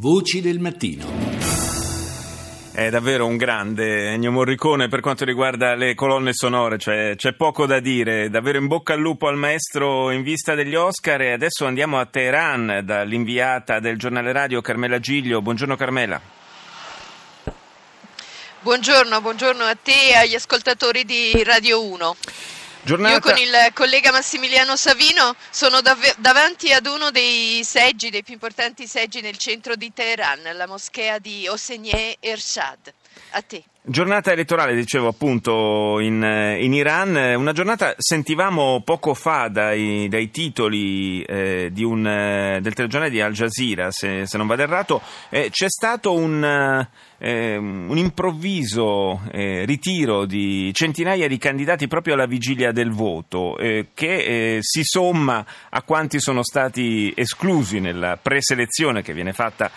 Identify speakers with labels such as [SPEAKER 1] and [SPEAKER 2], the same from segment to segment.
[SPEAKER 1] Voci del mattino.
[SPEAKER 2] È davvero un grande Ennio Morricone per quanto riguarda le colonne sonore, cioè, c'è poco da dire, davvero in bocca al lupo al maestro in vista degli Oscar e adesso andiamo a Teheran dall'inviata del giornale radio Carmela Giglio. Buongiorno Carmela.
[SPEAKER 3] Buongiorno, buongiorno a te e agli ascoltatori di Radio 1.
[SPEAKER 2] Giornata...
[SPEAKER 3] Io con il collega Massimiliano Savino sono dav- davanti ad uno dei seggi, dei più importanti seggi nel centro di Teheran, la moschea di Hosseini Ershad. A te.
[SPEAKER 2] Giornata elettorale, dicevo appunto, in, in, Iran, una giornata sentivamo poco fa dai, dai titoli eh, un, eh, del telegiornale di Al Jazeera, se, se non vado errato, eh, c'è stato un, eh, un improvviso eh, ritiro di centinaia di candidati proprio alla vigilia del voto, eh, che si somma a quanti sono stati esclusi nella preselezione che viene fatta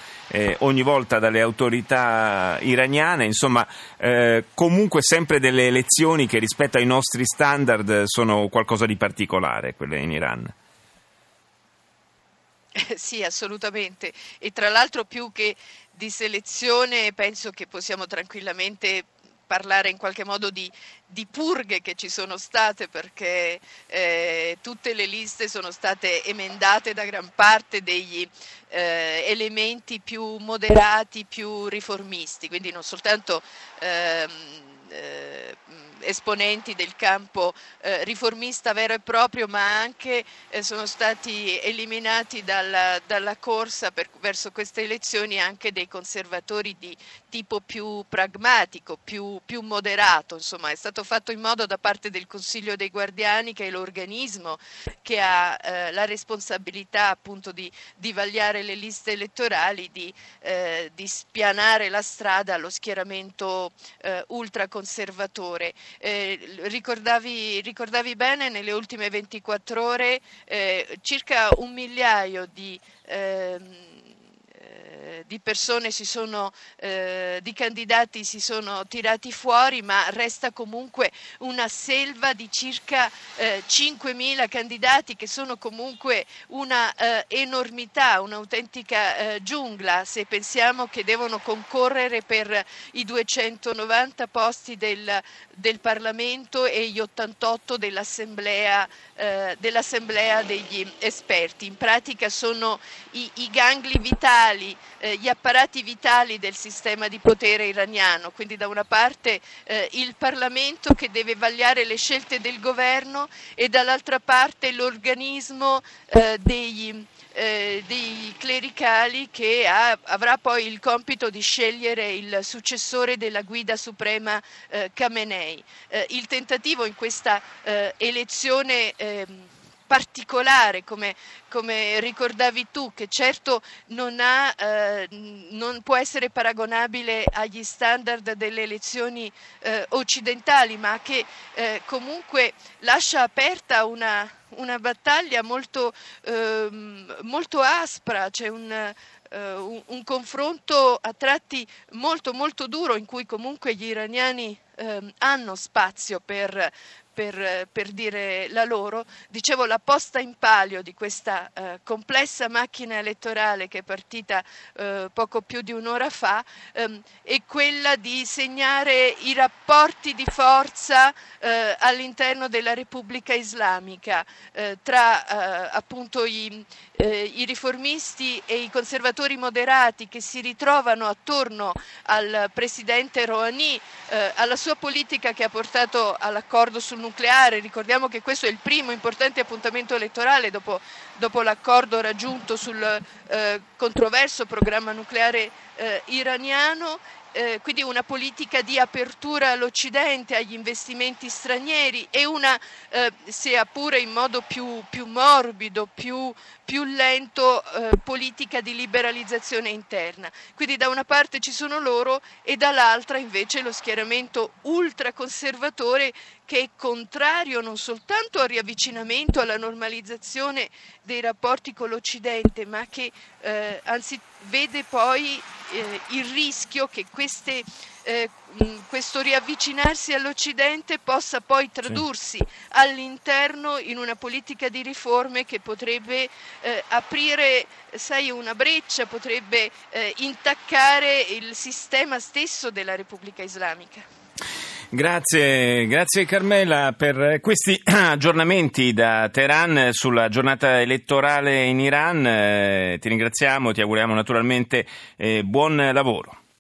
[SPEAKER 2] ogni volta dalle autorità iraniane, insomma eh, comunque sempre delle elezioni che rispetto ai nostri standard sono qualcosa di particolare, quelle in Iran.
[SPEAKER 3] Sì, assolutamente. E tra l'altro più che di selezione penso che possiamo tranquillamente parlare in qualche modo di, di, purghe che ci sono state perché eh, tutte le liste sono state emendate da gran parte degli eh, elementi più moderati, più riformisti, quindi non soltanto ehm, eh, esponenti del campo eh, riformista vero e proprio, ma anche eh, sono stati eliminati dalla, dalla corsa per, verso queste elezioni anche dei conservatori di tipo più pragmatico, più, più, moderato. Insomma, è stato fatto in modo da parte del Consiglio dei Guardiani, che è l'organismo che ha eh, la responsabilità appunto di, di, vagliare le liste elettorali, di, eh, di spianare la strada allo schieramento eh, ultraconservatore. Eh, ricordavi, ricordavi, bene, nelle ultime 24 ore eh, circa un migliaio di ehm, eh, di persone si sono, eh, di candidati si sono tirati fuori, ma resta comunque una selva di circa eh, 5.000 candidati che sono comunque una eh, enormità, un'autentica eh, giungla se pensiamo che devono concorrere per i 290 posti del, del Parlamento e gli 88 dell'Assemblea, dell'assemblea degli esperti. In pratica sono i, i gangli vitali eh, gli apparati vitali del sistema di potere iraniano, quindi da una parte eh, il Parlamento che deve vagliare le scelte del governo e dall'altra parte l'organismo eh, degli, eh, dei clericali che ha, avrà poi il compito di scegliere il successore della guida suprema eh, Khamenei. Eh, il tentativo in questa elezione ehm, particolare, come, come, ricordavi tu, che certo non, ha, eh, non, può essere paragonabile agli standard delle elezioni eh, occidentali, ma che eh, comunque lascia aperta una, una battaglia molto, ehm, molto aspra, c'è un, Uh, un, un, confronto a tratti molto molto duro in cui comunque gli iraniani uh, hanno spazio per, per, per, dire la loro, dicevo la posta in palio di questa eh, complessa macchina elettorale che è partita eh, poco più di un'ora fa ehm, è quella di segnare i rapporti di forza eh, all'interno della Repubblica Islamica eh, tra eh, appunto i, eh, i riformisti e i conservatori moderati che si ritrovano attorno al presidente Rouhani, alla sua politica che ha portato all'accordo sul nucleare. Ricordiamo che questo è il primo importante appuntamento elettorale dopo, dopo l'accordo raggiunto sul eh, controverso programma nucleare eh, iraniano eh, quindi una politica di apertura all'Occidente, agli investimenti stranieri e una, eh, sia pure in modo più, più morbido, più, più lento, eh, politica di liberalizzazione interna. Quindi da una parte ci sono loro e dall'altra invece lo schieramento ultraconservatore che è contrario non soltanto al riavvicinamento, alla normalizzazione dei rapporti con l'Occidente, ma che eh, anzi vede poi eh, il rischio che queste eh, questo riavvicinarsi all'Occidente possa poi tradursi sì. all'interno in una politica di riforme che potrebbe eh, aprire sai, una breccia, potrebbe eh, intaccare il sistema stesso della Repubblica Islamica.
[SPEAKER 2] Grazie, grazie Carmela per questi aggiornamenti da Teheran sulla giornata elettorale in Iran. Eh, ti ringraziamo, ti auguriamo naturalmente eh, buon lavoro.